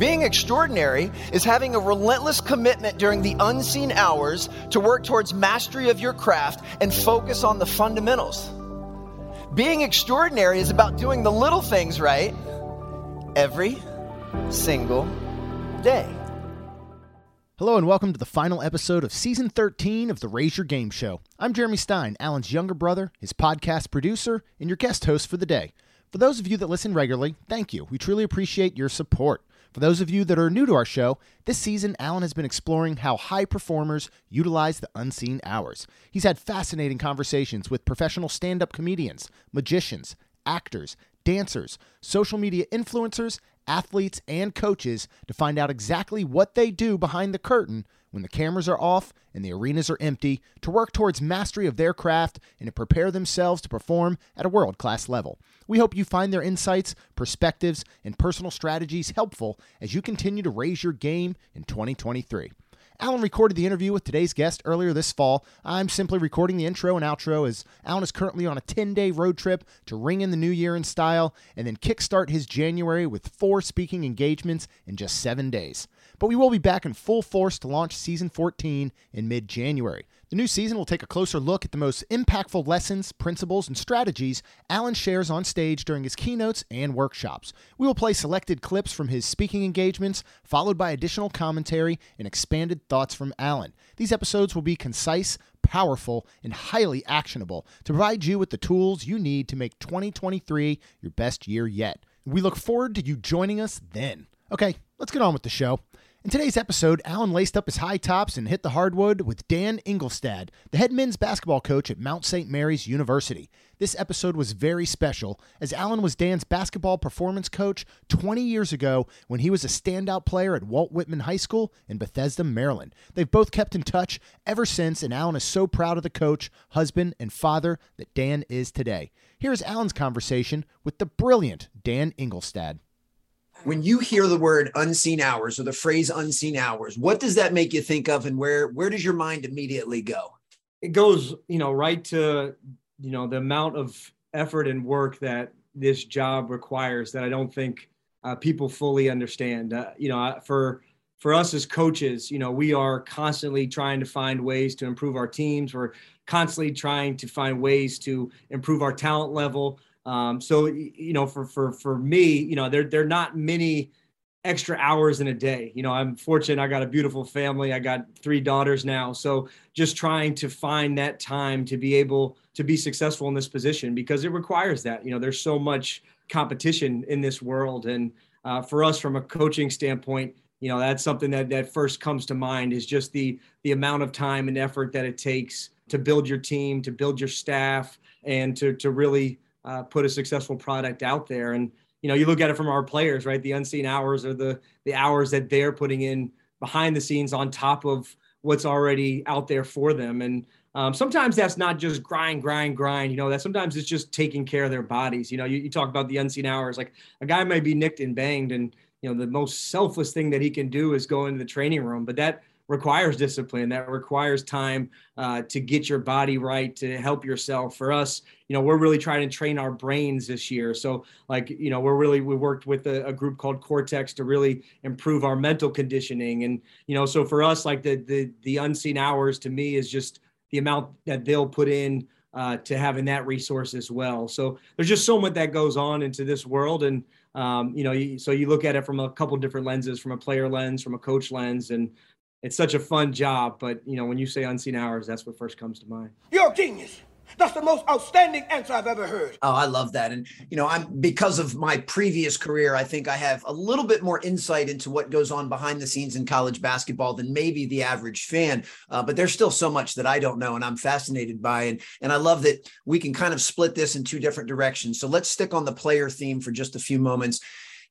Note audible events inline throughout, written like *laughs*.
Being extraordinary is having a relentless commitment during the unseen hours to work towards mastery of your craft and focus on the fundamentals. Being extraordinary is about doing the little things right every single day. Hello and welcome to the final episode of season 13 of the Raise Your Game Show. I'm Jeremy Stein, Alan's younger brother, his podcast producer, and your guest host for the day. For those of you that listen regularly, thank you. We truly appreciate your support. For those of you that are new to our show, this season Alan has been exploring how high performers utilize the unseen hours. He's had fascinating conversations with professional stand up comedians, magicians, actors, dancers, social media influencers, athletes, and coaches to find out exactly what they do behind the curtain when the cameras are off and the arenas are empty to work towards mastery of their craft and to prepare themselves to perform at a world class level. We hope you find their insights, perspectives, and personal strategies helpful as you continue to raise your game in 2023. Alan recorded the interview with today's guest earlier this fall. I'm simply recording the intro and outro as Alan is currently on a 10 day road trip to ring in the new year in style and then kickstart his January with four speaking engagements in just seven days. But we will be back in full force to launch season 14 in mid January. The new season will take a closer look at the most impactful lessons, principles, and strategies Alan shares on stage during his keynotes and workshops. We will play selected clips from his speaking engagements, followed by additional commentary and expanded thoughts from Alan. These episodes will be concise, powerful, and highly actionable to provide you with the tools you need to make 2023 your best year yet. We look forward to you joining us then. Okay, let's get on with the show. In today's episode, Alan laced up his high tops and hit the hardwood with Dan Engelstad, the head men's basketball coach at Mount St. Mary's University. This episode was very special, as Alan was Dan's basketball performance coach 20 years ago when he was a standout player at Walt Whitman High School in Bethesda, Maryland. They've both kept in touch ever since, and Alan is so proud of the coach, husband, and father that Dan is today. Here's Alan's conversation with the brilliant Dan Engelstad when you hear the word unseen hours or the phrase unseen hours what does that make you think of and where where does your mind immediately go? It goes you know right to you know the amount of effort and work that this job requires that i don't think uh, people fully understand. Uh, you know for for us as coaches you know we are constantly trying to find ways to improve our teams. We're constantly trying to find ways to improve our talent level um, so you know, for for for me, you know, there there are not many extra hours in a day. You know, I'm fortunate. I got a beautiful family. I got three daughters now. So just trying to find that time to be able to be successful in this position because it requires that. You know, there's so much competition in this world, and uh, for us, from a coaching standpoint, you know, that's something that that first comes to mind is just the the amount of time and effort that it takes to build your team, to build your staff, and to to really uh, put a successful product out there. And you know, you look at it from our players, right? The unseen hours are the the hours that they're putting in behind the scenes on top of what's already out there for them. And um, sometimes that's not just grind, grind, grind. You know, that sometimes it's just taking care of their bodies. You know, you, you talk about the unseen hours. Like a guy might be nicked and banged, and you know, the most selfless thing that he can do is go into the training room. But that requires discipline that requires time uh, to get your body right to help yourself. For us you know we're really trying to train our brains this year. So like you know we're really we worked with a, a, group called cortex to really improve our mental conditioning. And you know so for us like the the the unseen hours to me is just the amount that they'll put in uh, to having that resource as well. So there's just so much that goes on into this world. And um, you know, so you look at it from a couple different lenses, from a player lens, from a coach lens, and it's such a fun job. But you know, when you say unseen hours, that's what first comes to mind. You're a genius. That's the most outstanding answer I've ever heard. Oh, I love that. And, you know, I'm because of my previous career, I think I have a little bit more insight into what goes on behind the scenes in college basketball than maybe the average fan. Uh, but there's still so much that I don't know and I'm fascinated by. And, and I love that we can kind of split this in two different directions. So let's stick on the player theme for just a few moments.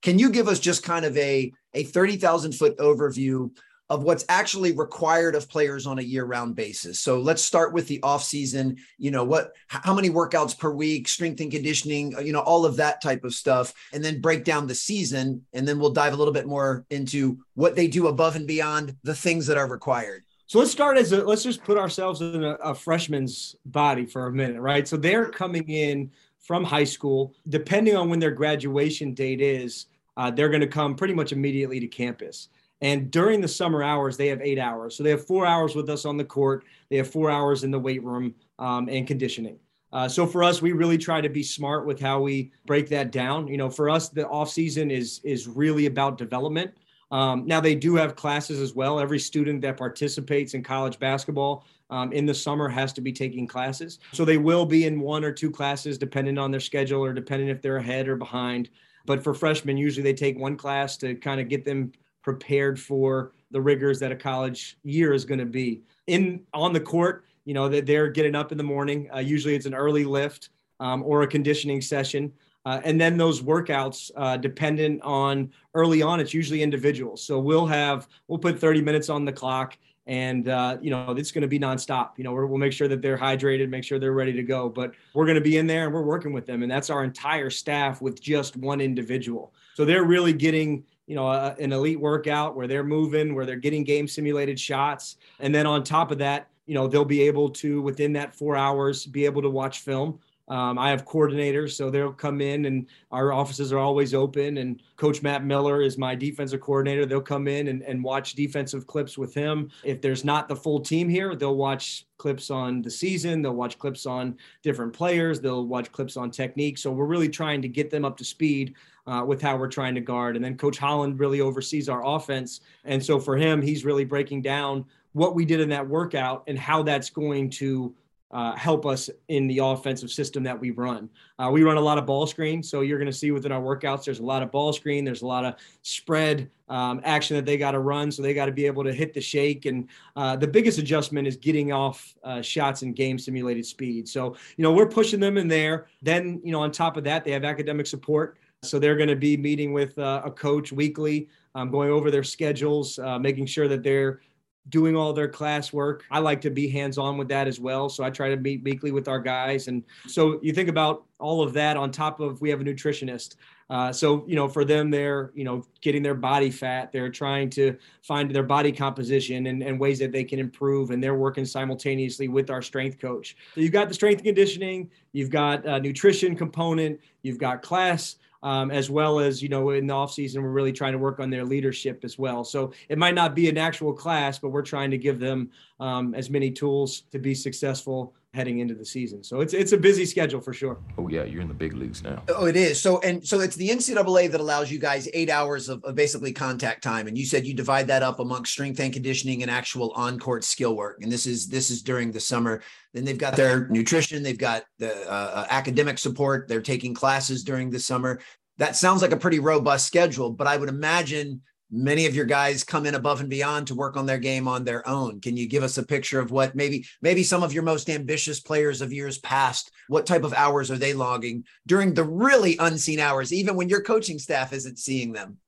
Can you give us just kind of a, a 30,000 foot overview of what's actually required of players on a year-round basis. So let's start with the off-season. You know what? How many workouts per week? Strength and conditioning. You know all of that type of stuff, and then break down the season, and then we'll dive a little bit more into what they do above and beyond the things that are required. So let's start as a let's just put ourselves in a, a freshman's body for a minute, right? So they're coming in from high school, depending on when their graduation date is uh, they're going to come pretty much immediately to campus. And during the summer hours, they have eight hours. So they have four hours with us on the court. They have four hours in the weight room um, and conditioning. Uh, so for us, we really try to be smart with how we break that down. You know, for us, the off season is is really about development. Um, now they do have classes as well. Every student that participates in college basketball um, in the summer has to be taking classes. So they will be in one or two classes depending on their schedule or depending if they're ahead or behind. But for freshmen, usually they take one class to kind of get them prepared for the rigors that a college year is going to be. In on the court, you know that they're getting up in the morning. Uh, usually it's an early lift um, or a conditioning session. Uh, and then those workouts, uh, dependent on early on, it's usually individuals. So we'll have, we'll put 30 minutes on the clock and, uh, you know, it's going to be nonstop. You know, we'll make sure that they're hydrated, make sure they're ready to go. But we're going to be in there and we're working with them. And that's our entire staff with just one individual. So they're really getting, you know, a, an elite workout where they're moving, where they're getting game simulated shots. And then on top of that, you know, they'll be able to, within that four hours, be able to watch film um, I have coordinators, so they'll come in, and our offices are always open. And Coach Matt Miller is my defensive coordinator. They'll come in and, and watch defensive clips with him. If there's not the full team here, they'll watch clips on the season. They'll watch clips on different players. They'll watch clips on technique. So we're really trying to get them up to speed uh, with how we're trying to guard. And then Coach Holland really oversees our offense. And so for him, he's really breaking down what we did in that workout and how that's going to uh, help us in the offensive system that we run. Uh, we run a lot of ball screen, so you're going to see within our workouts there's a lot of ball screen, there's a lot of spread um, action that they got to run, so they got to be able to hit the shake. And uh, the biggest adjustment is getting off uh, shots and game simulated speed. So you know we're pushing them in there. Then you know on top of that they have academic support. So they're going to be meeting with uh, a coach weekly, um, going over their schedules, uh, making sure that they're doing all their classwork. I like to be hands on with that as well. So I try to meet weekly with our guys. And so you think about all of that on top of we have a nutritionist. Uh, so, you know, for them, they're, you know, getting their body fat. They're trying to find their body composition and, and ways that they can improve. And they're working simultaneously with our strength coach. So you've got the strength and conditioning, you've got a nutrition component, you've got class um, as well as you know in the off season we're really trying to work on their leadership as well. So it might not be an actual class but we're trying to give them um, as many tools to be successful heading into the season. So it's it's a busy schedule for sure. Oh yeah you're in the big leagues now. Oh it is. So and so it's the ncaa that allows you guys eight hours of, of basically contact time. And you said you divide that up amongst strength and conditioning and actual on-court skill work. And this is this is during the summer. Then they've got their nutrition, they've got the uh, uh, academic support, they're taking classes during the summer. That sounds like a pretty robust schedule, but I would imagine many of your guys come in above and beyond to work on their game on their own. Can you give us a picture of what maybe maybe some of your most ambitious players of years past, what type of hours are they logging during the really unseen hours, even when your coaching staff isn't seeing them?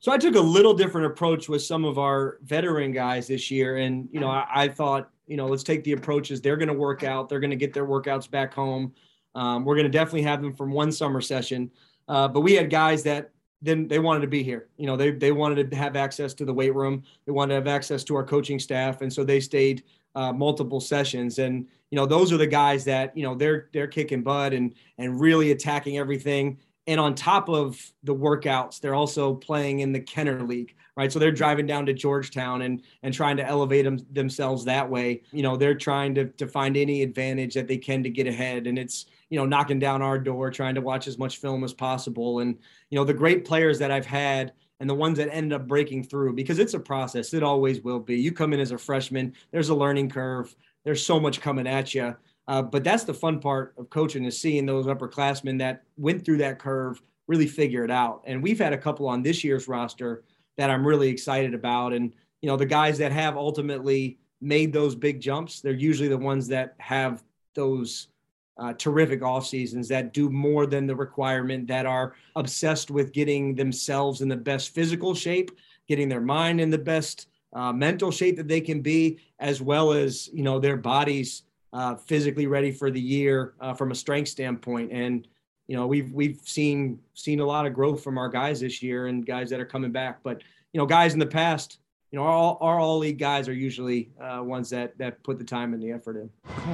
So I took a little different approach with some of our veteran guys this year. And, you know, I, I thought you know, let's take the approaches. They're going to work out. They're going to get their workouts back home. Um, we're going to definitely have them from one summer session. Uh, but we had guys that then they wanted to be here. You know, they they wanted to have access to the weight room. They wanted to have access to our coaching staff, and so they stayed uh, multiple sessions. And you know, those are the guys that you know they're they're kicking butt and and really attacking everything. And on top of the workouts, they're also playing in the Kenner League, right? So they're driving down to Georgetown and and trying to elevate them, themselves that way. You know, they're trying to to find any advantage that they can to get ahead, and it's you know knocking down our door, trying to watch as much film as possible. And you know, the great players that I've had and the ones that end up breaking through because it's a process. It always will be. You come in as a freshman, there's a learning curve. There's so much coming at you. Uh, but that's the fun part of coaching is seeing those upperclassmen that went through that curve really figure it out. And we've had a couple on this year's roster that I'm really excited about. And, you know, the guys that have ultimately made those big jumps, they're usually the ones that have those uh, terrific off seasons that do more than the requirement, that are obsessed with getting themselves in the best physical shape, getting their mind in the best uh, mental shape that they can be, as well as, you know, their bodies uh, physically ready for the year uh, from a strength standpoint. And, you know we've we've seen seen a lot of growth from our guys this year and guys that are coming back but you know guys in the past you know, our, our all league guys are usually uh, ones that that put the time and the effort in.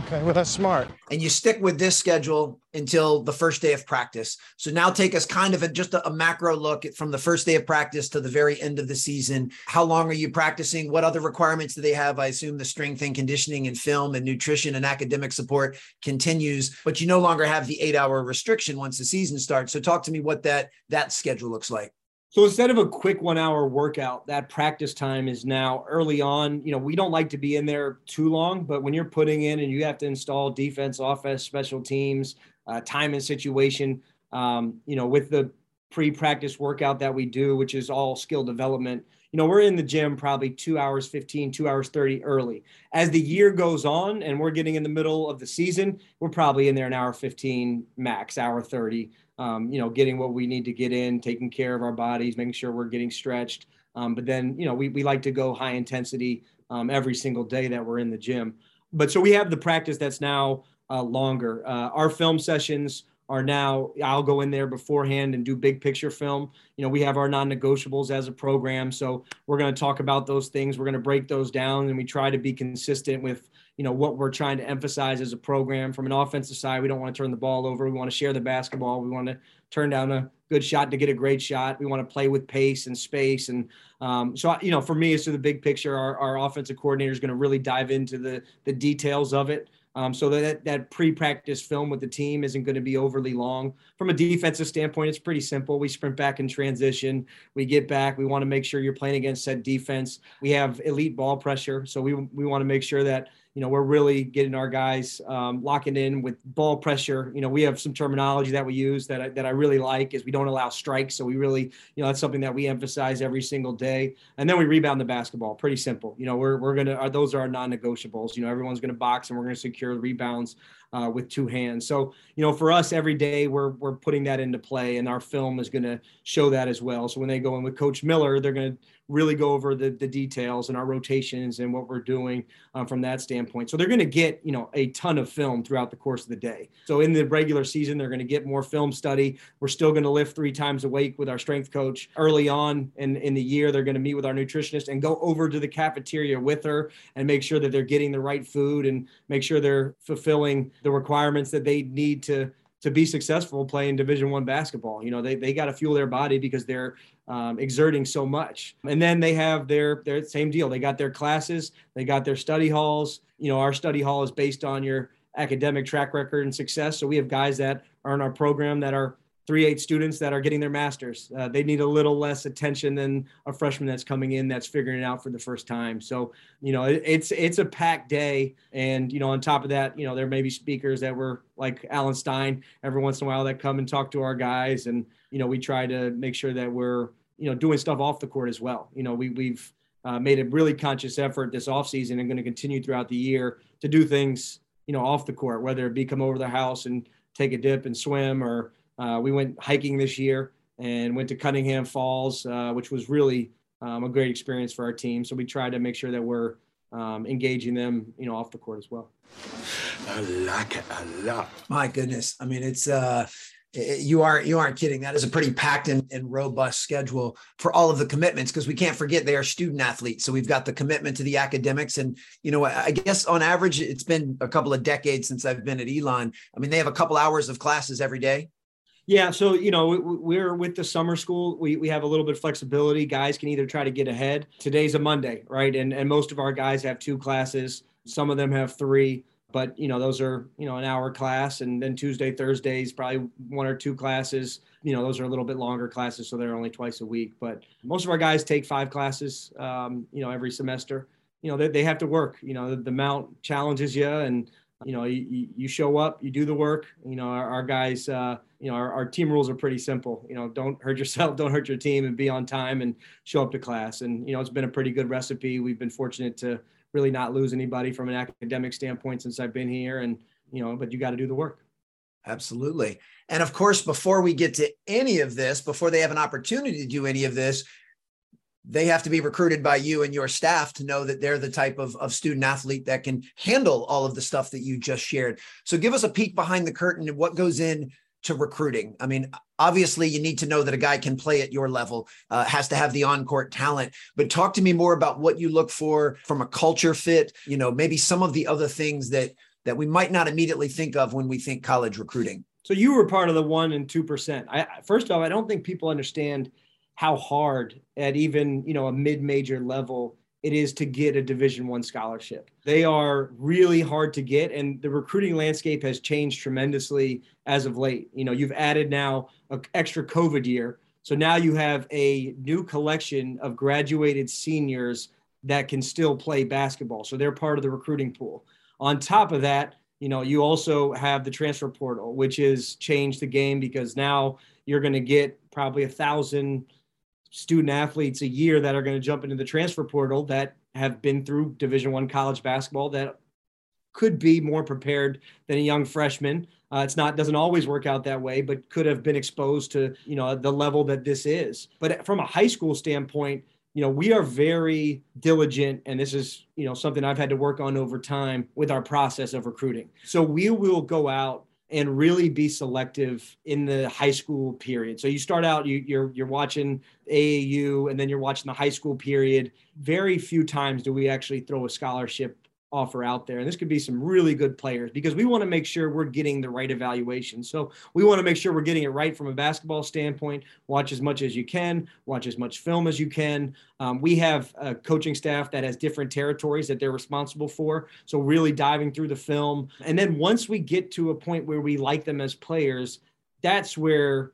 Okay, well that's smart. And you stick with this schedule until the first day of practice. So now take us kind of a, just a, a macro look at, from the first day of practice to the very end of the season. How long are you practicing? What other requirements do they have? I assume the strength and conditioning and film and nutrition and academic support continues, but you no longer have the eight hour restriction once the season starts. So talk to me what that that schedule looks like. So instead of a quick one hour workout, that practice time is now early on. You know, we don't like to be in there too long, but when you're putting in and you have to install defense, offense, special teams, uh, time and situation, um, you know, with the pre practice workout that we do, which is all skill development, you know, we're in the gym probably two hours 15, two hours 30 early. As the year goes on and we're getting in the middle of the season, we're probably in there an hour 15 max, hour 30 um, you know, getting what we need to get in, taking care of our bodies, making sure we're getting stretched. Um, but then, you know, we, we like to go high intensity um, every single day that we're in the gym. But so we have the practice that's now uh, longer. Uh, our film sessions are now, I'll go in there beforehand and do big picture film. You know, we have our non negotiables as a program. So we're going to talk about those things. We're going to break those down and we try to be consistent with you know what we're trying to emphasize as a program from an offensive side we don't want to turn the ball over we want to share the basketball we want to turn down a good shot to get a great shot we want to play with pace and space and um, so you know for me it's to the big picture our, our offensive coordinator is going to really dive into the the details of it um, so that that pre-practice film with the team isn't going to be overly long. From a defensive standpoint, it's pretty simple. We sprint back in transition. We get back. We want to make sure you're playing against said defense. We have elite ball pressure, so we we want to make sure that you know, we're really getting our guys um, locking in with ball pressure. You know, we have some terminology that we use that I, that I really like is we don't allow strikes. So we really, you know, that's something that we emphasize every single day. And then we rebound the basketball. Pretty simple. You know, we're, we're going to, those are our non-negotiables. You know, everyone's going to box and we're going to secure rebounds uh, with two hands. So, you know, for us every day, we're, we're putting that into play and our film is going to show that as well. So when they go in with coach Miller, they're going to really go over the, the details and our rotations and what we're doing uh, from that standpoint. So they're going to get, you know, a ton of film throughout the course of the day. So in the regular season, they're going to get more film study. We're still going to lift three times a week with our strength coach early on in, in the year. They're going to meet with our nutritionist and go over to the cafeteria with her and make sure that they're getting the right food and make sure they're fulfilling the requirements that they need to to be successful playing division one basketball. You know they, they got to fuel their body because they're um, exerting so much. And then they have their their same deal. They got their classes they got their study halls. You know our study hall is based on your academic track record and success. So we have guys that are in our program that are three eight students that are getting their masters. Uh, they need a little less attention than a freshman that's coming in that's figuring it out for the first time. So you know it, it's it's a packed day, and you know on top of that, you know there may be speakers that were like Alan Stein every once in a while that come and talk to our guys, and you know we try to make sure that we're you know doing stuff off the court as well. You know we we've uh, made a really conscious effort this offseason and going to continue throughout the year to do things you know off the court, whether it be come over the house and take a dip and swim or uh, we went hiking this year and went to Cunningham Falls, uh, which was really um, a great experience for our team. So we try to make sure that we're um, engaging them, you know, off the court as well. I like it a lot. My goodness, I mean, it's uh, you aren't you aren't kidding. That is a pretty packed and, and robust schedule for all of the commitments because we can't forget they are student athletes. So we've got the commitment to the academics, and you know, I guess on average, it's been a couple of decades since I've been at Elon. I mean, they have a couple hours of classes every day. Yeah, so you know we're with the summer school. We we have a little bit of flexibility. Guys can either try to get ahead. Today's a Monday, right? And and most of our guys have two classes. Some of them have three, but you know those are you know an hour class, and then Tuesday, Thursdays probably one or two classes. You know those are a little bit longer classes, so they're only twice a week. But most of our guys take five classes, um, you know, every semester. You know they they have to work. You know the, the mount challenges you and you know, you, you show up, you do the work. You know, our, our guys, uh, you know, our, our team rules are pretty simple. You know, don't hurt yourself, *laughs* don't hurt your team, and be on time and show up to class. And you know, it's been a pretty good recipe. We've been fortunate to really not lose anybody from an academic standpoint since I've been here. And you know, but you got to do the work. Absolutely. And of course, before we get to any of this, before they have an opportunity to do any of this, they have to be recruited by you and your staff to know that they're the type of, of student athlete that can handle all of the stuff that you just shared. So give us a peek behind the curtain and what goes in to recruiting? I mean, obviously, you need to know that a guy can play at your level, uh, has to have the on court talent. But talk to me more about what you look for from a culture fit. You know, maybe some of the other things that that we might not immediately think of when we think college recruiting. So you were part of the one and two percent. I first off, I don't think people understand how hard at even you know a mid-major level it is to get a division one scholarship. They are really hard to get and the recruiting landscape has changed tremendously as of late. You know you've added now an extra covid year so now you have a new collection of graduated seniors that can still play basketball so they're part of the recruiting pool. On top of that you know you also have the transfer portal which has changed the game because now you're going to get probably a thousand student athletes a year that are going to jump into the transfer portal that have been through division one college basketball that could be more prepared than a young freshman. Uh, it's not doesn't always work out that way but could have been exposed to you know the level that this is. But from a high school standpoint you know we are very diligent and this is you know something i've had to work on over time with our process of recruiting. So we will go out and really be selective in the high school period. So you start out, you, you're you're watching AAU, and then you're watching the high school period. Very few times do we actually throw a scholarship offer out there. And this could be some really good players because we want to make sure we're getting the right evaluation. So we want to make sure we're getting it right from a basketball standpoint. Watch as much as you can, watch as much film as you can. Um, we have a coaching staff that has different territories that they're responsible for. So really diving through the film. And then once we get to a point where we like them as players, that's where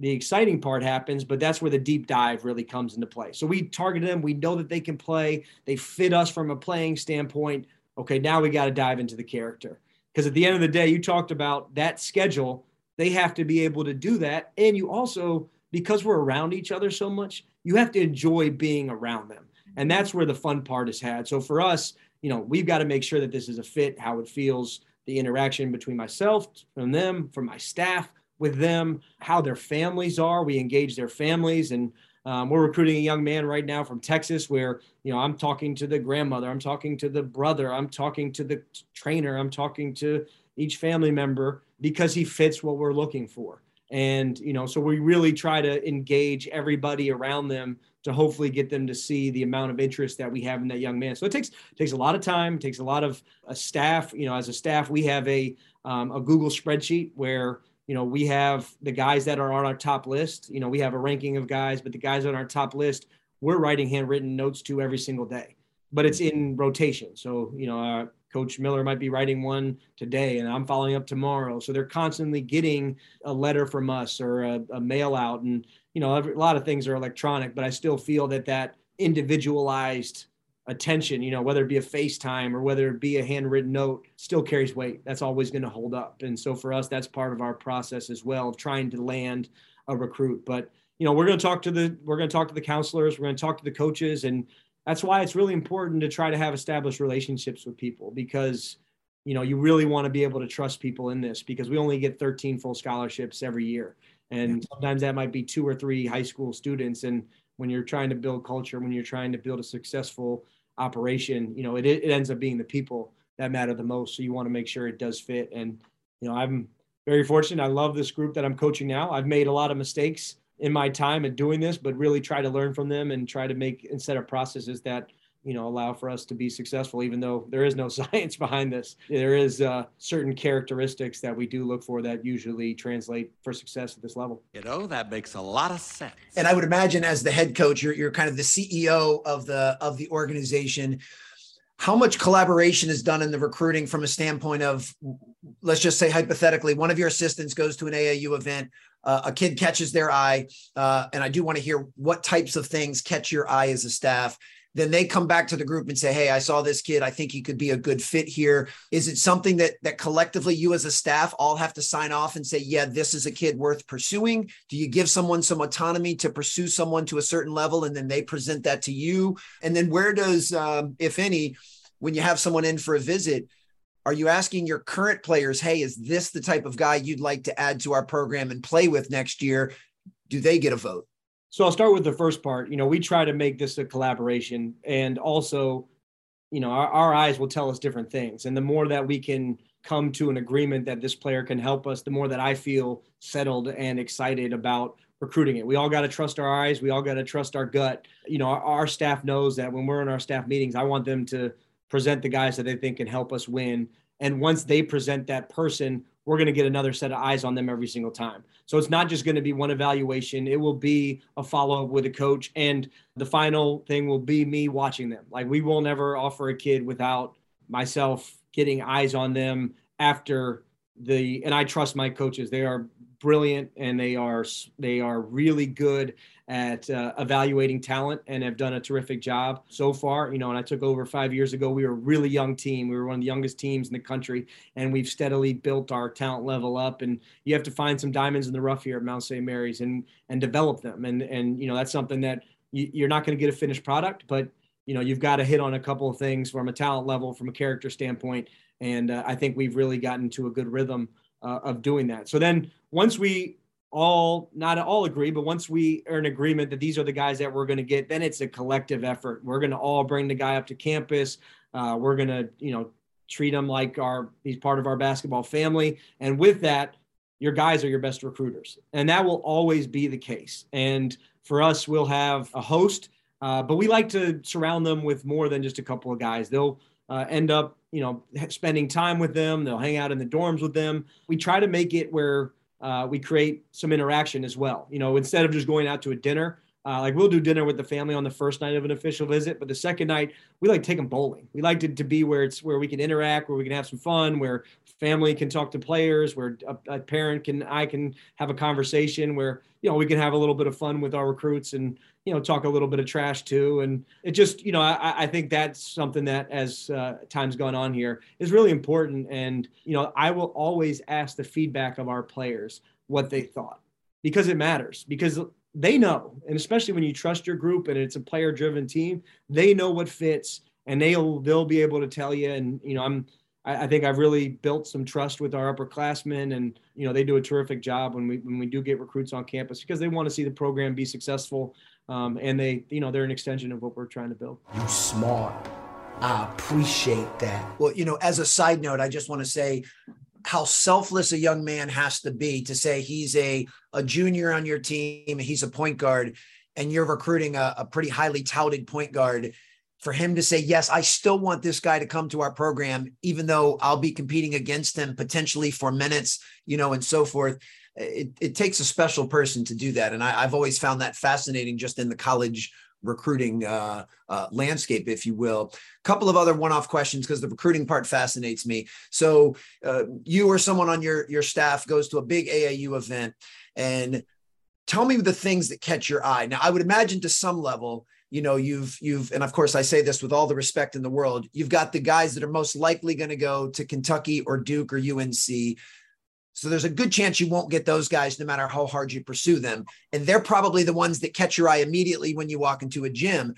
the exciting part happens, but that's where the deep dive really comes into play. So we target them. We know that they can play. They fit us from a playing standpoint. Okay, now we got to dive into the character. Because at the end of the day, you talked about that schedule. They have to be able to do that. And you also, because we're around each other so much, you have to enjoy being around them. And that's where the fun part is had. So for us, you know, we've got to make sure that this is a fit, how it feels, the interaction between myself and them, from my staff with them, how their families are. We engage their families and um, we're recruiting a young man right now from Texas where, you know, I'm talking to the grandmother, I'm talking to the brother, I'm talking to the trainer, I'm talking to each family member because he fits what we're looking for. And, you know, so we really try to engage everybody around them to hopefully get them to see the amount of interest that we have in that young man. So it takes takes a lot of time, takes a lot of a staff. You know, as a staff, we have a um, a Google spreadsheet where you know, we have the guys that are on our top list. You know, we have a ranking of guys, but the guys on our top list, we're writing handwritten notes to every single day, but it's in rotation. So, you know, uh, Coach Miller might be writing one today and I'm following up tomorrow. So they're constantly getting a letter from us or a, a mail out. And, you know, a lot of things are electronic, but I still feel that that individualized attention, you know, whether it be a FaceTime or whether it be a handwritten note, still carries weight. That's always going to hold up. And so for us, that's part of our process as well of trying to land a recruit. But you know, we're going to talk to the we're going to talk to the counselors, we're going to talk to the coaches, and that's why it's really important to try to have established relationships with people because you know you really want to be able to trust people in this because we only get 13 full scholarships every year and sometimes that might be two or three high school students and when you're trying to build culture, when you're trying to build a successful operation, you know, it, it ends up being the people that matter the most. So you want to make sure it does fit. And, you know, I'm very fortunate. I love this group that I'm coaching now. I've made a lot of mistakes in my time at doing this, but really try to learn from them and try to make instead of processes that you know allow for us to be successful even though there is no *laughs* science behind this. There is uh, certain characteristics that we do look for that usually translate for success at this level. You know that makes a lot of sense. And i would imagine as the head coach you're, you're kind of the ceo of the of the organization. How much collaboration is done in the recruiting from a standpoint of let's just say hypothetically one of your assistants goes to an aau event uh, a kid catches their eye uh, and i do want to hear what types of things catch your eye as a staff then they come back to the group and say hey i saw this kid. I think he could be a good fit here. Is it something that that collectively you as a staff all have to sign off and say yeah this is a kid worth pursuing do you give someone some autonomy to pursue someone to a certain level and then they present that to you? And then where does um, if any when you have someone in for a visit are you asking your current players hey is this the type of guy you'd like to add to our program and play with next year? Do they get a vote so I'll start with the first part. You know, we try to make this a collaboration and also, you know, our, our eyes will tell us different things. And the more that we can come to an agreement that this player can help us, the more that I feel settled and excited about recruiting it. We all got to trust our eyes. We all got to trust our gut. You know, our, our, staff knows that when we're in our staff meetings, I want them to present the guys that they think can help us win. And once they present that person, we're going to get another set of eyes on them every single time. So it's not just going to be one evaluation. It will be a follow up with a coach. And the final thing will be me watching them. Like we will never offer a kid without myself getting eyes on them after the, and I trust my coaches. They are brilliant and they are they are really good at uh, evaluating talent and have done a terrific job so far. You know and i took over five years ago. We were a really young team. We were one of the youngest teams in the country and we've steadily built our talent level up. And you have to find some diamonds in the rough here at mount st mary's and and develop them. And and you know that's something that you, you're not going to get a finished product but you know you've got to hit on a couple of things from a talent level from a character standpoint. And uh, i think we've really gotten to a good rhythm uh, of doing that. So then once we all not all agree, but once we are in agreement that these are the guys that we're going to get, then it's a collective effort. We're going to all bring the guy up to campus. Uh, we're going to you know treat him like our he's part of our basketball family, and with that. Your guys are your best recruiters, and that will always be the case. And for us, we'll have a host, uh, but we like to surround them with more than just a couple of guys. They'll uh, end up, you know, spending time with them. They'll hang out in the dorms with them. We try to make it where uh, we create some interaction as well. You know, instead of just going out to a dinner, uh, like we'll do dinner with the family on the first night of an official visit, but the second night we like take them bowling. We like to, to be where it's where we can interact, where we can have some fun, where family can talk to players, where a, a parent can I can have a conversation, where you know we can have a little bit of fun with our recruits and you know talk a little bit of trash too. And it just you know I, I think that's something that as uh, time's gone on here is really important. And you know I will always ask the feedback of our players what they thought because it matters because they know, and especially when you trust your group and it's a player driven team, they know what fits and they'll they'll be able to tell you. And you know, I'm I, I, think I've really built some trust with our upperclassmen, and you know, they do a terrific job when we when we do get recruits on campus because they want to see the program be successful, um, and they you know they're an extension of what we're trying to build. You smart. I appreciate that. Well, you know, as a side note, I just want to say how selfless a young man has to be to say he's a, a junior on your team, he's a point guard, and you're recruiting a, a pretty highly touted point guard. For him to say, Yes, I still want this guy to come to our program, even though I'll be competing against him potentially for minutes, you know, and so forth. It, it takes a special person to do that. And I, I've always found that fascinating just in the college recruiting uh, uh, landscape, if you will. A couple of other one-off questions because the recruiting part fascinates me. So, uh, you or someone on your your staff goes to a big AAU event, and tell me the things that catch your eye. Now, I would imagine to some level, you know, you've you've, and of course, I say this with all the respect in the world. You've got the guys that are most likely going to go to Kentucky or Duke or UNC. So there's a good chance you won't get those guys no matter how hard you pursue them. And they're probably the ones that catch your eye immediately when you walk into a gym.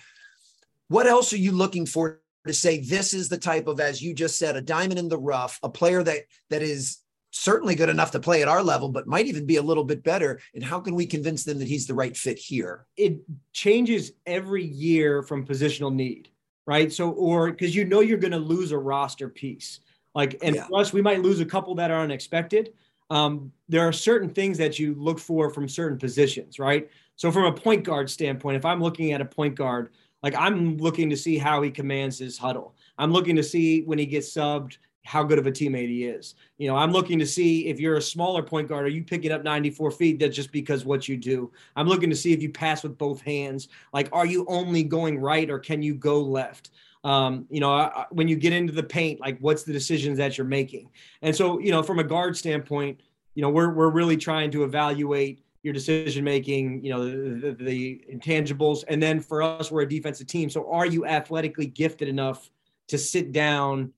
What else are you looking for to say this is the type of, as you just said, a diamond in the rough, a player that that is certainly good enough to play at our level, but might even be a little bit better. And how can we convince them that he's the right fit here? It changes every year from positional need, right? So, or because you know you're going to lose a roster piece. Like, and yeah. for us, we might lose a couple that are unexpected, um, there are certain things that you look for from certain positions, right? So from a point guard standpoint, if I'm looking at a point guard, like I'm looking to see how he commands his huddle. I'm looking to see when he gets subbed how good of a teammate he is. You know, I'm looking to see if you're a smaller point guard, are you picking up 94 feet? That's just because what you do. I'm looking to see if you pass with both hands. Like, are you only going right or can you go left? Um, you know, when you get into the paint, like what's the decisions that you're making? And so, you know, from a guard standpoint, you know, we're we're really trying to evaluate your decision making, you know, the, the, the, intangibles, and then for us, we're a defensive team. So, are you athletically gifted enough to sit down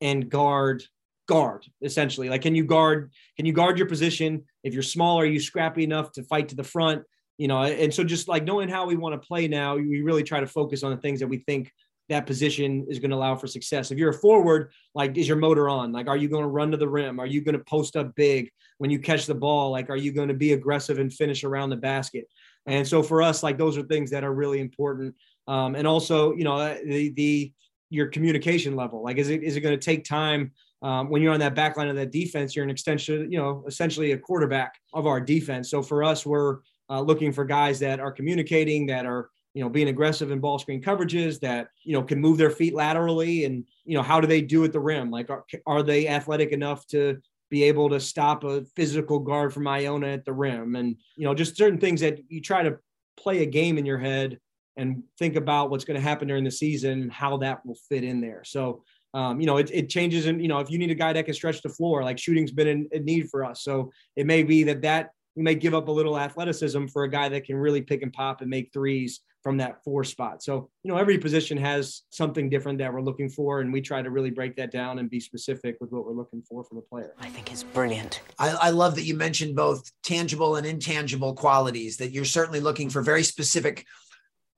and guard guard essentially? Like, can you guard? Can you guard your position? If you're small, are you scrappy enough to fight to the front? You know, and so just like knowing how we want to play now, we really try to focus on the things that we think that position is going to allow for success. If you're a forward, like is your motor on? Like, are you going to run to the rim? Are you going to post up big when you catch the ball? Like, are you going to be aggressive and finish around the basket? And so for us, like those are things that are really important. Um, and also, you know, uh, the the your communication level. Like, is it is it going to take time um, when you're on that back line of that defense, you're an extension, you know, essentially a quarterback of our defense. So for us, we're uh, looking for guys that are communicating, that are you know being aggressive in ball screen coverages, that you know can move their feet laterally, and you know how do they do at the rim? Like are, are they athletic enough to be able to stop a physical guard from Iona at the rim, and you know just certain things that you try to play a game in your head and think about what's going to happen during the season and how that will fit in there. So um, you know, it, it changes. And, you know, if you need a guy that can stretch the floor, like shooting's been in, in need for us. So it may be that that we may give up a little athleticism for a guy that can really pick and pop and make threes from that four spot. So, you know, every position has something different that we're looking for. And we try to really break that down and be specific with what we're looking for from a player. I think it's brilliant. I, I love that you mentioned both tangible and intangible qualities, that you're certainly looking for very specific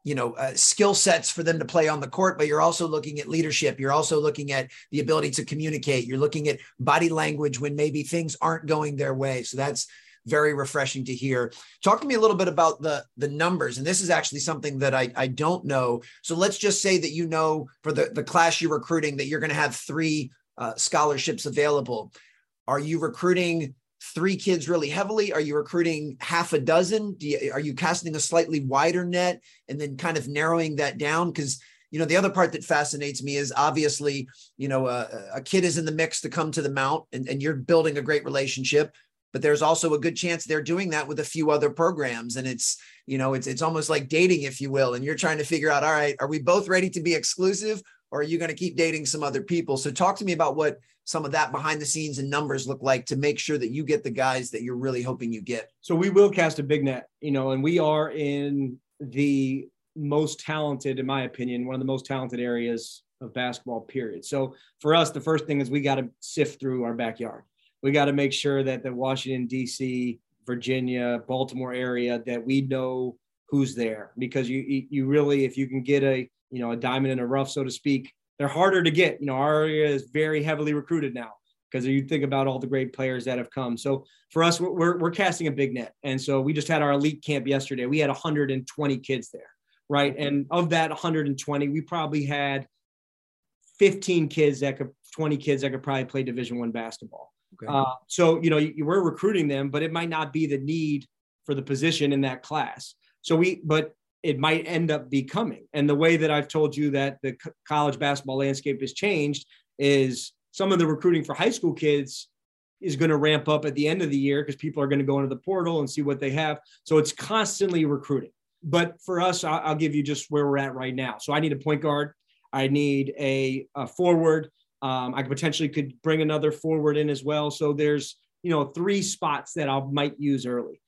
you know uh, skill sets for them to play on the court but you're also looking at leadership you're also looking at the ability to communicate you're looking at body language when maybe things aren't going their way so that's very refreshing to hear talk to me a little bit about the the numbers and this is actually something that i, I don't know so let's just say that you know for the, the class you're recruiting that you're going to have three uh, scholarships available are you recruiting three kids really heavily? Are you recruiting half a dozen? You, are you casting a slightly wider net and then kind of narrowing that down? Because you know the other part that fascinates me is obviously you know a, a kid is in the mix to come to the mount and, and you're building a great relationship but there's also a good chance they're doing that with a few other programs and it's you know it's it's almost like dating if you will and you're trying to figure out all right are we both ready to be exclusive or are you going to keep dating some other people so talk to me about what some of that behind the scenes and numbers look like to make sure that you get the guys that you're really hoping you get? So we will cast a big net, you know, and we are in the most talented, in my opinion, one of the most talented areas of basketball, period. So for us, the first thing is we got to sift through our backyard. We got to make sure that the Washington, D.C., Virginia, Baltimore area, that we know who's there because you, you really, if you can get a, you know, a diamond in a rough, so to speak, they're harder to get. You know, our area is very heavily recruited now because you think about all the great players that have come. So for us, we're, we're casting a big net. And so we just had our elite camp yesterday. We had 120 kids there, right? And of that 120, we probably had 15 kids that could, 20 kids that could probably play Division One basketball. Okay. Uh, so you know, you, we're recruiting them, but it might not be the need for the position in that class. So we, but it might end up becoming. And the way that I've told you that the college basketball landscape has changed is some of the recruiting for high school kids is going to ramp up at the end of the year because people are going to go into the portal and see what they have. So it's constantly recruiting. But for us, I'll give you just where we're at right now. So I need a point guard. I need a, a forward. Um, I potentially could bring another forward in as well. So there's you know three spots that I might use early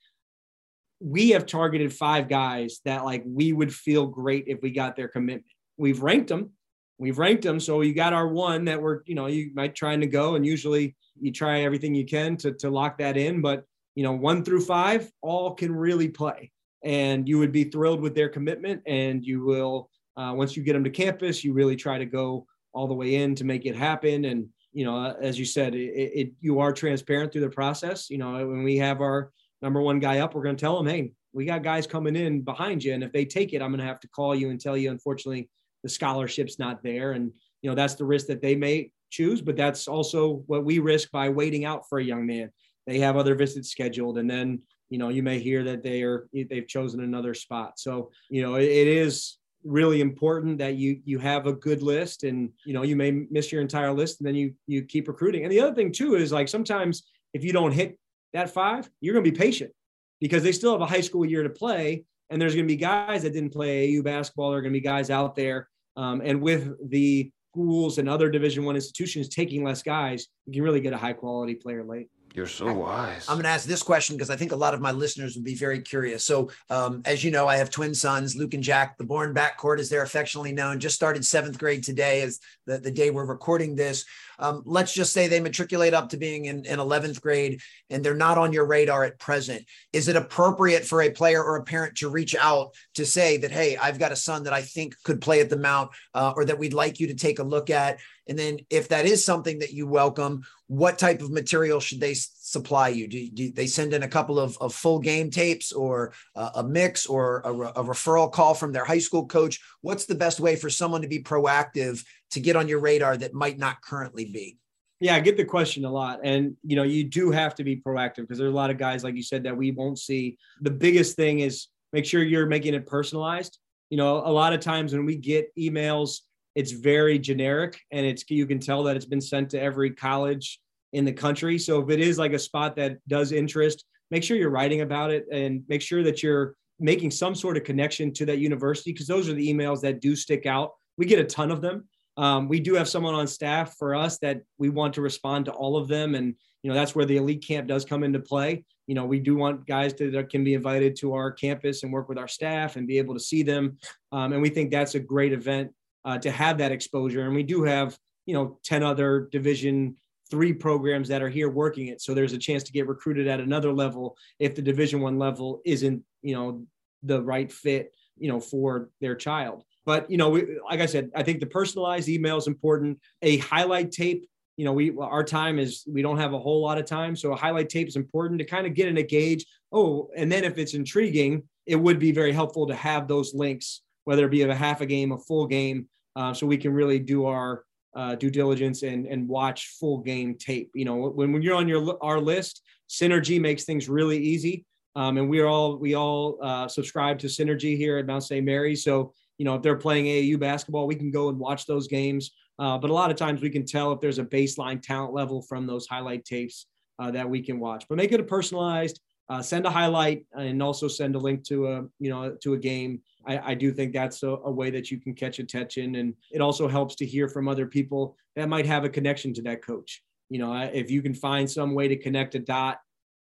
we have targeted five guys that like we would feel great if we got their commitment. We've ranked them. We've ranked them. So you got our one that we're, you know, you might trying to go and usually you try everything you can to, to lock that in. But, you know, one through five, all can really play. And you would be thrilled with their commitment. And you will, uh, once you get them to campus, you really try to go all the way in to make it happen. And, you know, uh, as you said, it, it you are transparent through the process. You know, when we have our, number one guy up, we're going to tell them, hey, we got guys coming in behind you. And if they take it, I'm going to have to call you and tell you, unfortunately, the scholarship's not there. And, you know, that's the risk that they may choose, but that's also what we risk by waiting out for a young man. They have other visits scheduled. And then, you know, you may hear that they are, they've chosen another spot. So, you know, it, it is really important that you you have a good list and you know you may miss your entire list and then you you keep recruiting and the other thing too is like sometimes if you don't hit that five, you're going to be patient because they still have a high school year to play. And there's going to be guys that didn't play AU basketball. There are going to be guys out there. Um, and with the schools and other Division One institutions taking less guys, you can really get a high quality player late. You're so wise. I'm going to ask this question because I think a lot of my listeners would be very curious. So, um, as you know, I have twin sons, Luke and Jack. The Born Backcourt, as they're affectionately known, just started seventh grade today, as the, the day we're recording this. Um, let's just say they matriculate up to being in, in 11th grade and they're not on your radar at present. Is it appropriate for a player or a parent to reach out to say that, hey, I've got a son that I think could play at the Mount uh, or that we'd like you to take a look at? And then, if that is something that you welcome, what type of material should they supply you? Do, do they send in a couple of, of full game tapes or uh, a mix or a, a referral call from their high school coach? What's the best way for someone to be proactive to get on your radar that might not currently be? Yeah, I get the question a lot. And, you know, you do have to be proactive because there's a lot of guys, like you said, that we won't see. The biggest thing is make sure you're making it personalized. You know, a lot of times when we get emails, it's very generic and it's you can tell that it's been sent to every college in the country. So if it is like a spot that does interest, make sure you're writing about it and make sure that you're making some sort of connection to that university because those are the emails that do stick out. We get a ton of them um, we do have someone on staff for us that we want to respond to all of them, and you know that's where the elite camp does come into play. You know, we do want guys to, that can be invited to our campus and work with our staff and be able to see them, um, and we think that's a great event uh, to have that exposure. And we do have you know ten other Division three programs that are here working it, so there's a chance to get recruited at another level if the Division one level isn't you know the right fit you know for their child. But you know, we, like I said, I think the personalized email is important. A highlight tape, you know, we our time is we don't have a whole lot of time, so a highlight tape is important to kind of get in a gauge. Oh, and then if it's intriguing, it would be very helpful to have those links, whether it be of a half a game, a full game, uh, so we can really do our uh, due diligence and and watch full game tape. You know, when when you're on your our list, Synergy makes things really easy. Um, and we are all we all uh, subscribe to Synergy here at Mount St. Mary. So you know, if they're playing AAU basketball, we can go and watch those games. Uh, but a lot of times we can tell if there's a baseline talent level from those highlight tapes uh, that we can watch. But make it a personalized. Uh, send a highlight and also send a link to a you know to a game. I, I do think that's a, a, way that you can catch attention, and it also helps to hear from other people that might have a connection to that coach. You know, if you can find some way to connect a dot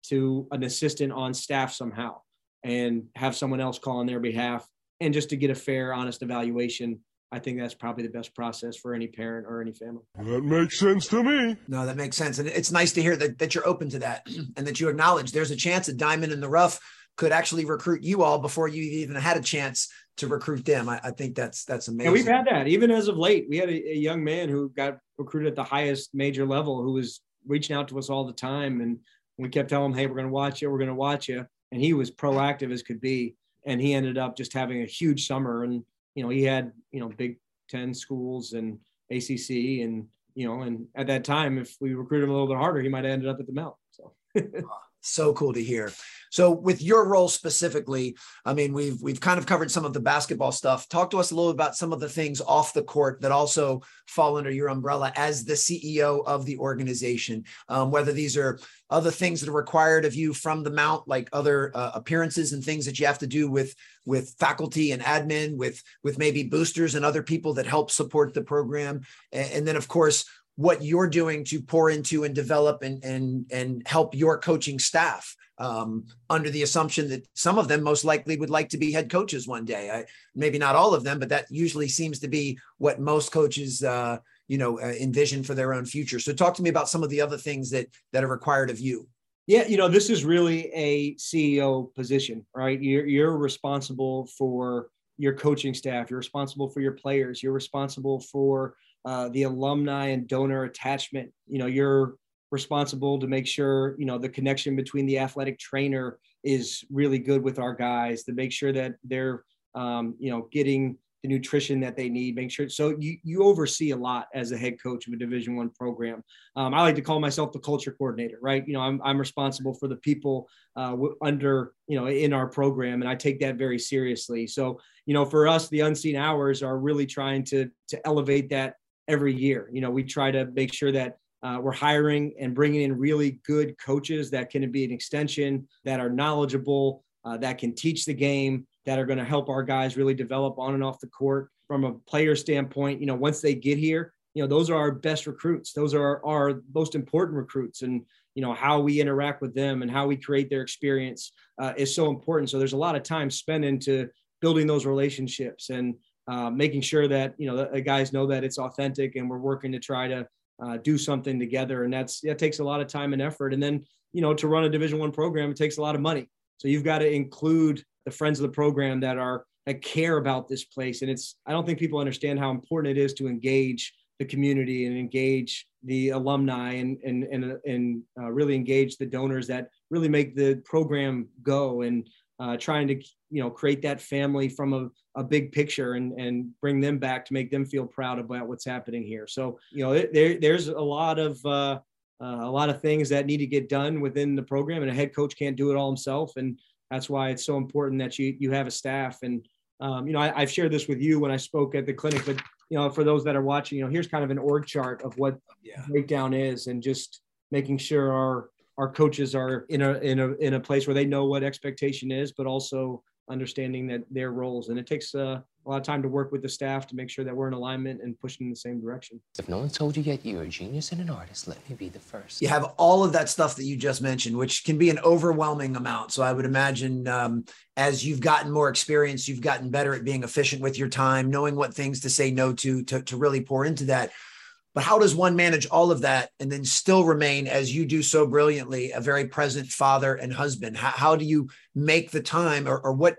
to an assistant on staff somehow, and have someone else call on their behalf and just to get a fair, honest evaluation. I think that's probably the best process for any parent or any family. That makes sense to me. No, that makes sense. And it's nice to hear that, that you're open to that *clears throat* and that you acknowledge there's a chance a diamond in the rough could actually recruit you all before you even had a chance to recruit them. I, I think that's that's amazing. And we've had that even as of late. We had a, a, young man who got recruited at the highest major level who was reaching out to us all the time, and we kept telling him, "Hey, we're going to watch you. We're going to watch you," and he was proactive as could be and he ended up just having a huge summer. And you know, he had you know Big Ten schools and ACC, and you know, and at that time, if we recruited him a little bit harder, he might have ended up at the Mount. So. *laughs* so cool to hear. So with your role specifically, I mean, we've we've kind of covered some of the basketball stuff. Talk to us a little about some of the things off the court that also fall under your umbrella as the CEO of the organization. Um, whether these are other things that are required of you from the mount, like other uh, appearances and things that you have to do with with faculty and admin, with with maybe boosters and other people that help support the program, and, and then of course what you're doing to pour into and develop and and and help your coaching staff um, under the assumption that some of them most likely would like to be head coaches one day. I, maybe not all of them, but that usually seems to be what most coaches, uh, you know, uh, envision for their own future. So, talk to me about some of the other things that that are required of you. Yeah, you know, this is really a CEO position, right? You're you're responsible for your coaching staff. You're responsible for your players. You're responsible for uh, the alumni and donor attachment. You know, you're responsible to make sure you know the connection between the athletic trainer is really good with our guys to make sure that they're um, you know getting the nutrition that they need make sure so you you oversee a lot as a head coach of a division one program um, i like to call myself the culture coordinator right you know i'm, I'm responsible for the people uh, under you know in our program and i take that very seriously so you know for us the unseen hours are really trying to to elevate that every year you know we try to make sure that uh, we're hiring and bringing in really good coaches that can be an extension, that are knowledgeable, uh, that can teach the game, that are going to help our guys really develop on and off the court. From a player standpoint, you know, once they get here, you know, those are our best recruits. Those are our most important recruits. And, you know, how we interact with them and how we create their experience uh, is so important. So there's a lot of time spent into building those relationships and uh, making sure that, you know, the, the guys know that it's authentic and we're working to try to uh, do something together. And that's that takes a lot of time and effort. And then you know to run a division one program it takes a lot of money. So you've got to include the friends of the program that are that care about this place. And it's i don't think people understand how important it is to engage the community and engage the alumni and and and, and uh, really engage the donors that really make the program go. And uh, trying to you know create that family from a, a big picture and and bring them back to make them feel proud about what's happening here. So you know there there's a lot of uh, uh, a lot of things that need to get done within the program, and a head coach can't do it all himself, and that's why it's so important that you you have a staff. And um, you know I, I've shared this with you when I spoke at the clinic, but you know for those that are watching, you know here's kind of an org chart of what yeah. breakdown is, and just making sure our our coaches are in a in a in a place where they know what expectation is, but also understanding that their roles. And it takes uh, a lot of time to work with the staff to make sure that we're in alignment and pushing in the same direction. If no one told you yet you're a genius and an artist, let me be the first. You have all of that stuff that you just mentioned, which can be an overwhelming amount. So I would imagine um, as you've gotten more experience, you've gotten better at being efficient with your time, knowing what things to say no to, to, to really pour into that. But how does one manage all of that and then still remain, as you do so brilliantly, a very present father and husband? How, how do you make the time, or, or what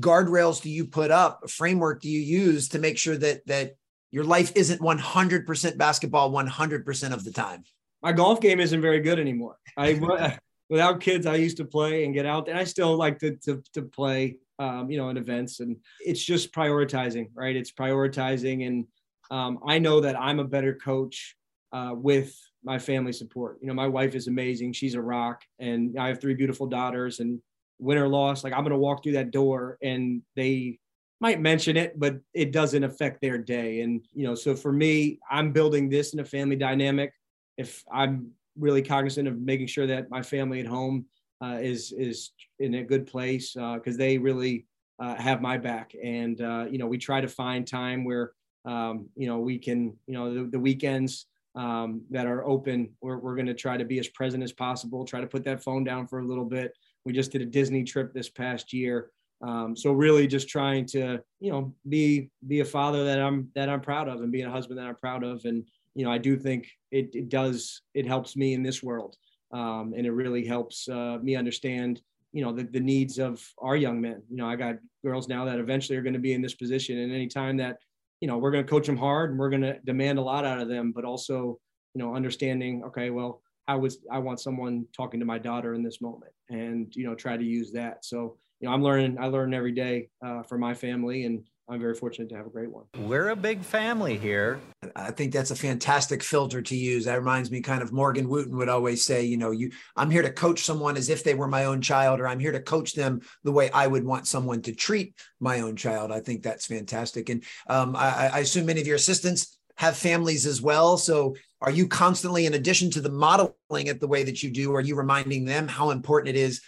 guardrails do you put up? A framework do you use to make sure that that your life isn't 100% basketball 100% of the time? My golf game isn't very good anymore. I *laughs* without kids, I used to play and get out, and I still like to to, to play, um, you know, in events, and it's just prioritizing, right? It's prioritizing and um, I know that I'm a better coach uh, with my family support. You know, my wife is amazing. She's a rock, and I have three beautiful daughters. And win or loss, like I'm going to walk through that door, and they might mention it, but it doesn't affect their day. And you know, so for me, I'm building this in a family dynamic. If I'm really cognizant of making sure that my family at home uh, is is in a good place because uh, they really uh, have my back, and uh, you know, we try to find time where um, you know, we can, you know, the, the weekends um, that are open, we're, we're going to try to be as present as possible, try to put that phone down for a little bit. We just did a Disney trip this past year. Um, so really just trying to, you know, be, be a father that I'm, that I'm proud of and being a husband that I'm proud of. And, you know, I do think it, it does, it helps me in this world. Um, and it really helps uh, me understand, you know, the, the needs of our young men. You know, I got girls now that eventually are going to be in this position and anytime that you know, we're going to coach them hard and we're going to demand a lot out of them, but also, you know, understanding, okay, well, how was I want someone talking to my daughter in this moment and, you know, try to use that. So, you know, I'm learning, I learn every day uh, for my family and I'm very fortunate to have a great one. We're a big family here. I think that's a fantastic filter to use. That reminds me kind of Morgan Wootten would always say, you know, you I'm here to coach someone as if they were my own child, or I'm here to coach them the way I would want someone to treat my own child. I think that's fantastic. And um, I, I assume many of your assistants have families as well. So are you constantly, in addition to the modeling it the way that you do, are you reminding them how important it is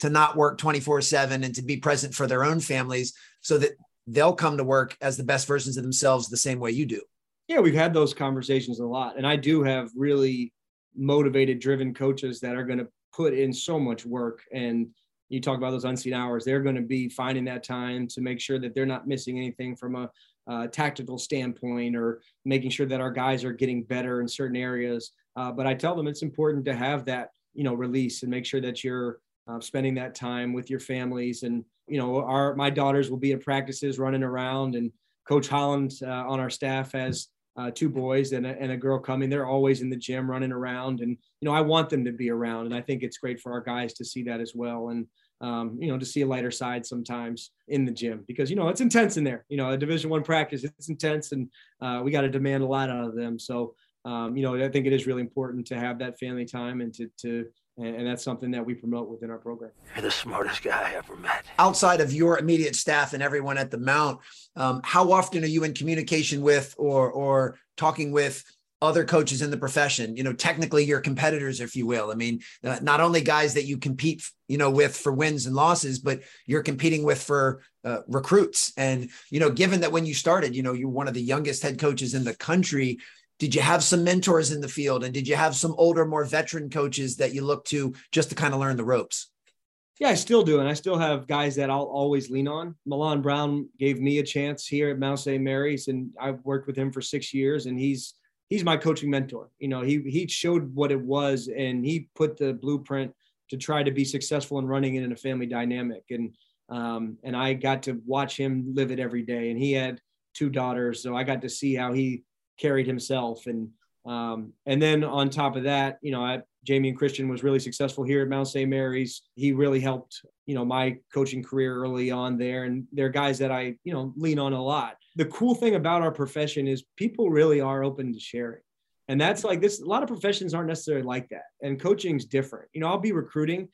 to not work 24 7 and to be present for their own families so that they'll come to work as the best versions of themselves the same way you do. Yeah, we've had those conversations a lot. And I do have really motivated, driven coaches that are going to put in so much work. And you talk about those unseen hours, they're going to be finding that time to make sure that they're not missing anything from a tactical standpoint or making sure that our guys are getting better in certain areas. Uh, but I tell them it's important to have that, you know, release and make sure that you're uh, spending that time with your families and you know, our my daughters will be at practices running around, and Coach Holland uh, on our staff has uh, two boys and a, and a girl coming. They're always in the gym running around, and you know, I want them to be around, and I think it's great for our guys to see that as well, and um, you know, to see a lighter side sometimes in the gym because you know it's intense in there. You know, a Division One practice, it's intense, and uh, we got to demand a lot out of them. So, um, you know, I think it is really important to have that family time and to to and, and, that's something that we promote within our program. You're the smartest guy I ever met. Outside of your immediate staff and everyone at the Mount, um, how often are you in communication with or or talking with other coaches in the profession you know technically your competitors if you will i mean uh, not only guys that you compete you know with for wins and losses but you're competing with for uh, recruits and you know given that when you started you know you're one of the youngest head coaches in the country did you have some mentors in the field? And did you have some older more veteran coaches that you look to just to kind of learn the ropes? Yeah i still do and i still have guys that i'll always lean on. Milan brown gave me a chance here at mount st mary's and i've worked with him for six years and he's he's my coaching mentor. You know he he showed what it was and he put the blueprint to try to be successful in running it in a family dynamic and um, and i got to watch him live it every day and he had two daughters so i got to see how he carried himself and Um, and then on top of that, you know, I, Jamion Christian was really successful here at Mount St. Mary's. He really helped, you know, my coaching career early on there. And they're guys that I, you know, lean on a lot. The cool thing about our profession is people really are open to sharing. And that's like this, a lot of professions aren't necessarily like that. And coaching's different. You know, I'll be recruiting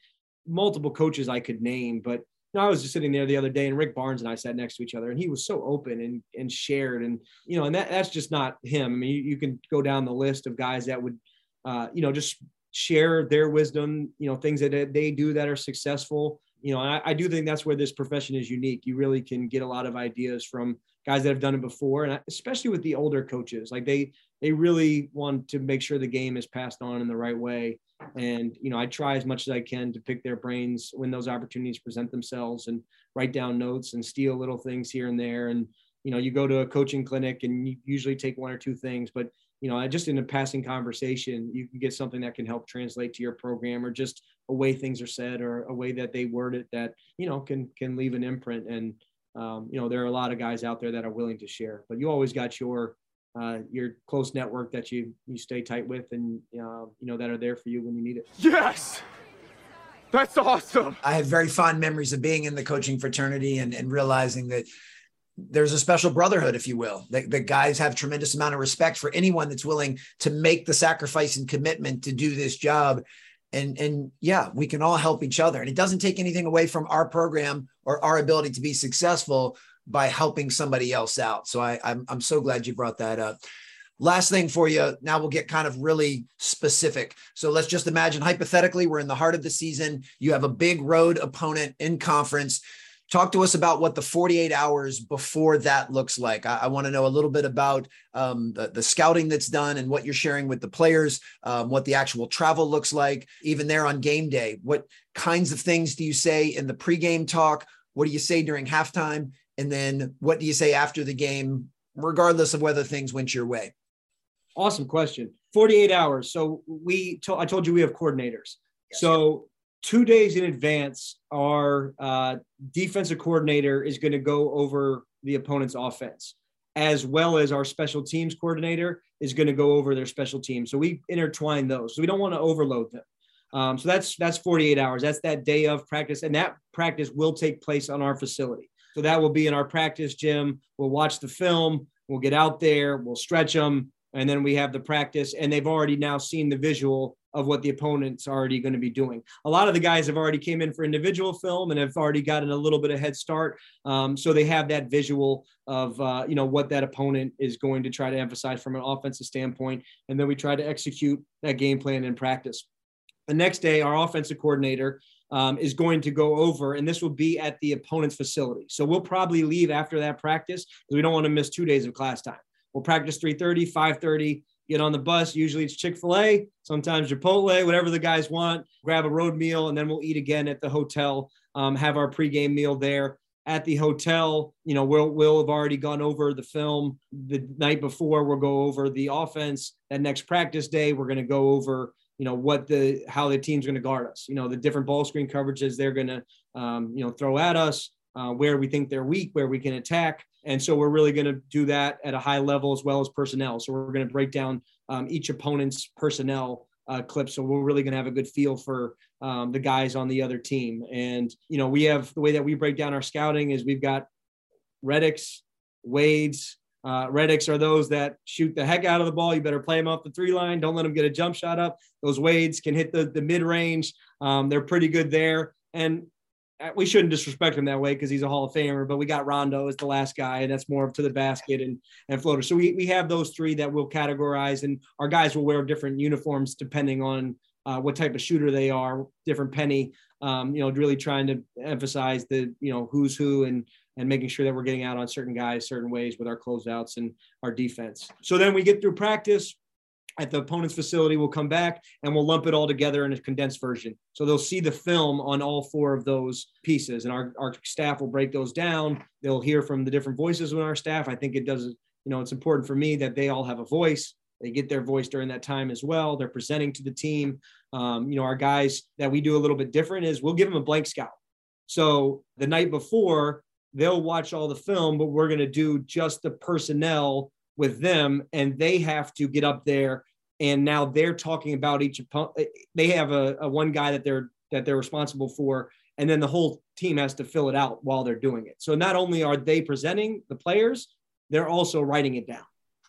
multiple coaches I could name, but know, I was just sitting there the other day and Rick Barnes and I sat next to each other and he was so open and, and shared and, you know, and that, that's just not him. I mean, you, you can go down the list of guys that would, uh, you know, just share their wisdom, you know, things that they do that are successful. You know, I, I do think that's where this profession is unique. You really can get a lot of ideas from guys that have done it before, and especially with the older coaches, like they they really want to make sure the game is passed on in the right way. And you know, I try as much as I can to pick their brains when those opportunities present themselves, and write down notes and steal little things here and there. And you know, you go to a coaching clinic and you usually take one or two things, but you know, I just in a passing conversation, you can get something that can help translate to your program or just a way things are said or a way that they word it that, you know, can, can leave an imprint. And, um, you know, there are a lot of guys out there that are willing to share, but you always got your, uh, your close network that you, you stay tight with and, uh, you know, that are there for you when you need it. Yes. That's awesome. I have very fond memories of being in the coaching fraternity and, and realizing that there's a special brotherhood, if you will. The, the, guys have tremendous amount of respect for anyone that's willing to make the sacrifice and commitment to do this job. And and yeah, we can all help each other. And it doesn't take anything away from our program or our ability to be successful by helping somebody else out. So I, I'm I'm so glad you brought that up. Last thing for you. Now we'll get kind of really specific. So let's just imagine hypothetically, we're in the heart of the season. You have a big road opponent in conference talk to us about what the 48 hours before that looks like. I, I want to know a little bit about um, the, the, scouting that's done and what you're sharing with the players, um, what the actual travel looks like, even there on game day. What kinds of things do you say in the pregame talk? What do you say during halftime? And then what do you say after the game, regardless of whether things went your way? Awesome question. 48 hours. So we, to- I told you we have coordinators. Yes. So two days in advance, our uh, defensive coordinator is going to go over the opponent's offense, as well as our special teams coordinator is going to go over their special teams. So we intertwine those. So we don't want to overload them. Um, so that's that's 48 hours. That's that day of practice, and that practice will take place on our facility. So that will be in our practice gym. We'll watch the film. We'll get out there. We'll stretch them, and then we have the practice. And they've already now seen the visual of what the opponent's already going to be doing. A lot of the guys have already came in for individual film and have already gotten a little bit of head start, um, so they have that visual of uh, you know what that opponent is going to try to emphasize from an offensive standpoint, and then we try to execute that game plan in practice. The next day, our offensive coordinator um, is going to go over, and this will be at the opponent's facility. So we'll probably leave after that practice because we don't want to miss two days of class time. We'll practice 3:30, 5:30 get on the bus. Usually it's Chick fil A, sometimes Chipotle, whatever the guys want. Grab a road meal, and then we'll eat again at the hotel. Um, have our pregame meal there at the hotel. You know, we'll we'll have already gone over the film the night before. We'll go over the offense. That next practice day, we're going to go over you know what the how the team's going to guard us. You know, the different ball screen coverages they're going to um, you know throw at us. Uh, where we think they're weak, where we can attack. And so we're really going to do that at a high level as well as personnel. So we're going to break down um, each opponent's personnel uh, clip. So we're really going to have a good feel for um, the guys on the other team. And, you know, we have the way that we break down our scouting is we've got Redicks, Wades, uh, Redicks are those that shoot the heck out of the ball. You better play them off the three line. Don't let them get a jump shot up. Those Wades can hit the, the mid range. Um, they're pretty good there. And uh, we shouldn't disrespect him that way because he's a Hall of Famer, but we got Rondo as the last guy, and that's more to the basket and, and floater. So we, we have those three that we'll categorize, and our guys will wear different uniforms depending on uh, what type of shooter they are, different penny, um, you know, really trying to emphasize the, you know, who's who and and making sure that we're getting out on certain guys certain ways with our closeouts and our defense. So then we get through practice, at the opponent's facility. We'll come back and we'll lump it all together in a condensed version. So they'll see the film on all four of those pieces, and our, our staff will break those down. They'll hear from the different voices in our staff. I think it does, you know, it's important for me that they all have a voice. They get their voice during that time as well. They're presenting to the team. Um, you know, our guys that we do a little bit different is we'll give them a blank scout. So the night before, they'll watch all the film, but we're going to do just the personnel with them and they have to get up there and now they're talking about each opponent. Eh, they have a, a one guy that they're that they're responsible for, and then the whole team has to fill it out while they're doing it. So not only are they presenting the players, they're also writing it down.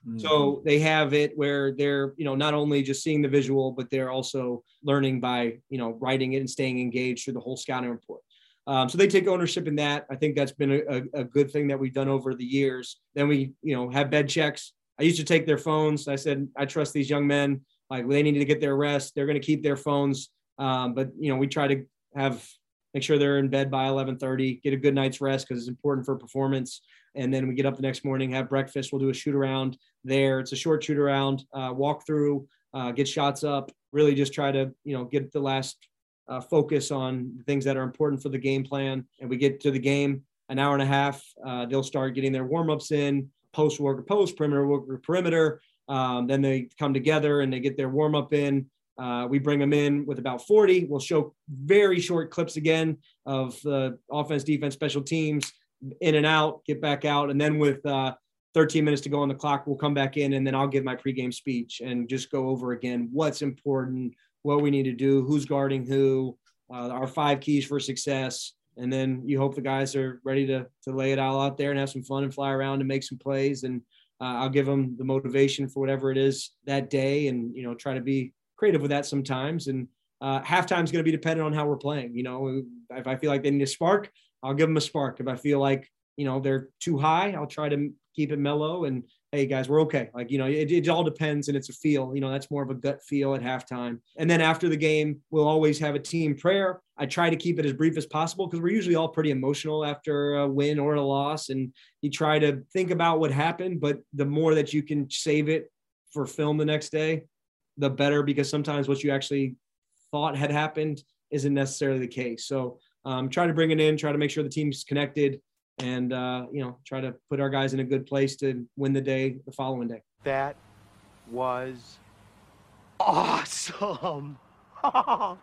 Mm-hmm. So they have it where they're, you know, not only just seeing the visual, but they're also learning by, you know, writing it and staying engaged through the whole scouting report. Um, so they take ownership in that. I think that's been a, a, good thing that we've done over the years. Then we, you know, have bed checks. I used to take their phones. I said, I trust these young men. Like they need to get their rest. They're going to keep their phones. Um, but you know, we try to have make sure they're in bed by 11:30, get a good night's rest because it's important for performance. And then we get up the next morning, have breakfast. We'll do a shoot around there. It's a short shoot around, uh, walk through, uh, get shots up. Really, just try to you know get the last uh, focus on things that are important for the game plan. And we get to the game an hour and a half. Uh, they'll start getting their warm ups in, post work or post, perimeter work or perimeter. Um, then they come together and they get their warm up in. Uh, we bring them in with about 40. We'll show very short clips again of the offense, defense, special teams, in and out, get back out. And then with uh, 13 minutes to go on the clock, we'll come back in and then I'll give my pregame speech and just go over again what's important, what we need to do, who's guarding who, uh, our five keys for success. And then you hope the guys are ready to, to lay it all out there and have some fun and fly around and make some plays. And uh, I'll give them the motivation for whatever it is that day and, you know, try to be creative with that sometimes. And uh, halftime is going to be dependent on how we're playing. You know, if I feel like they need a spark, I'll give them a spark. If I feel like you know they're too high, I'll try to keep it mellow. And hey, guys, we're okay. Like you know, it, it all depends, and it's a feel. You know, that's more of a gut feel at halftime. And then after the game, we'll always have a team prayer. I try to keep it as brief as possible because we're usually all pretty emotional after a win or a loss, and you try to think about what happened. But the more that you can save it for film the next day, the better because sometimes what you actually thought had happened isn't necessarily the case. So um, try to bring it in, try to make sure the team's connected, and uh, you know try to put our guys in a good place to win the day the following day. That was awesome. *laughs*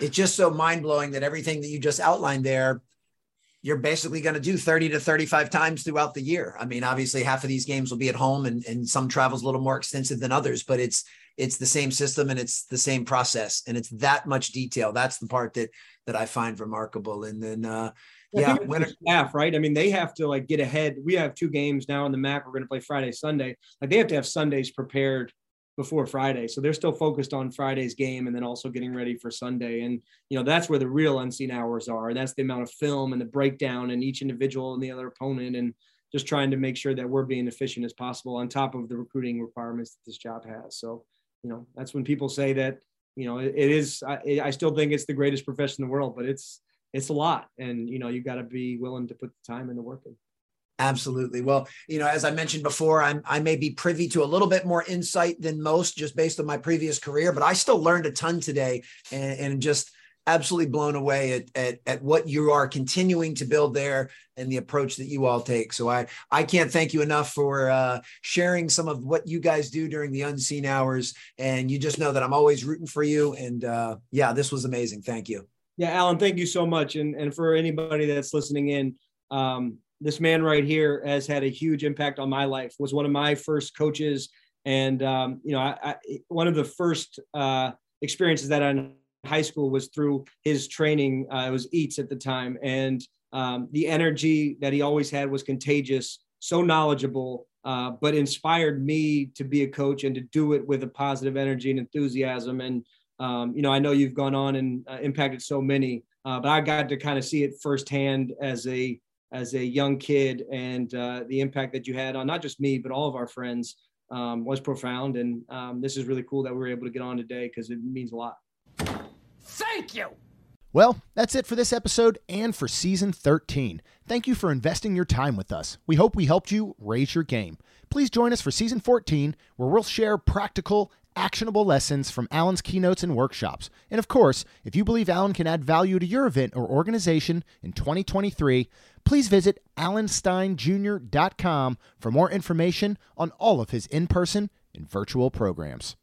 it's just so mind blowing that everything that you just outlined there you're basically going to do 30 to 35 times throughout the year. I mean, obviously half of these games will be at home and, and some travel's a little more extensive than others, but it's it's the same system and it's the same process and it's that much detail. That's the part that that I find remarkable. And then uh yeah, when staff, right? I mean, they have to like get ahead. We have two games now in the MAAC. We're going to play Friday, Sunday. Like they have to have Sundays prepared before Friday. So they're still focused on Friday's game and then also getting ready for Sunday. And, you know, that's where the real unseen hours are. That's the amount of film and the breakdown and each individual and the other opponent and just trying to make sure that we're being efficient as possible on top of the recruiting requirements that this job has. So, you know, that's when people say that, you know, it, it is, I, I still think it's the greatest profession in the world, but it's, it's a lot. And, you know, you got to be willing to put the time and the work in. Absolutely. Well, you know, as I mentioned before, I'm, I may be privy to a little bit more insight than most just based on my previous career, but I still learned a ton today and, and just absolutely blown away at, at, at what you are continuing to build there and the approach that you all take. So I, I can't thank you enough for uh, sharing some of what you guys do during the unseen hours. And you just know that I'm always rooting for you. And uh, yeah, this was amazing. Thank you. Yeah, Alan, thank you so much. And, and for anybody that's listening in, um, this man right here has had a huge impact on my life. Was one of my first coaches, and um, you know, I, I, one of the first uh, experiences that I in high school was through his training. Uh, it was Eats at the time, and um, the energy that he always had was contagious. So knowledgeable, uh, but inspired me to be a coach and to do it with a positive energy and enthusiasm. And um, you know, I know you've gone on and uh, impacted so many, uh, but I got to kind of see it firsthand as a as a young kid and uh, the impact that you had on not just me but all of our friends um, was profound. And um, this is really cool that we were able to get on today because it means a lot. Thank you! Well that's it for this episode and for season 13 thank you for investing your time with us. We hope we helped you raise your game. Please join us for season 14 where we'll share practical actionable lessons from Alan's keynotes and workshops. And of course, if you believe Alan can add value to your event or organization in 2023, please visit alansteinjr.com for more information on all of his in person and virtual programs.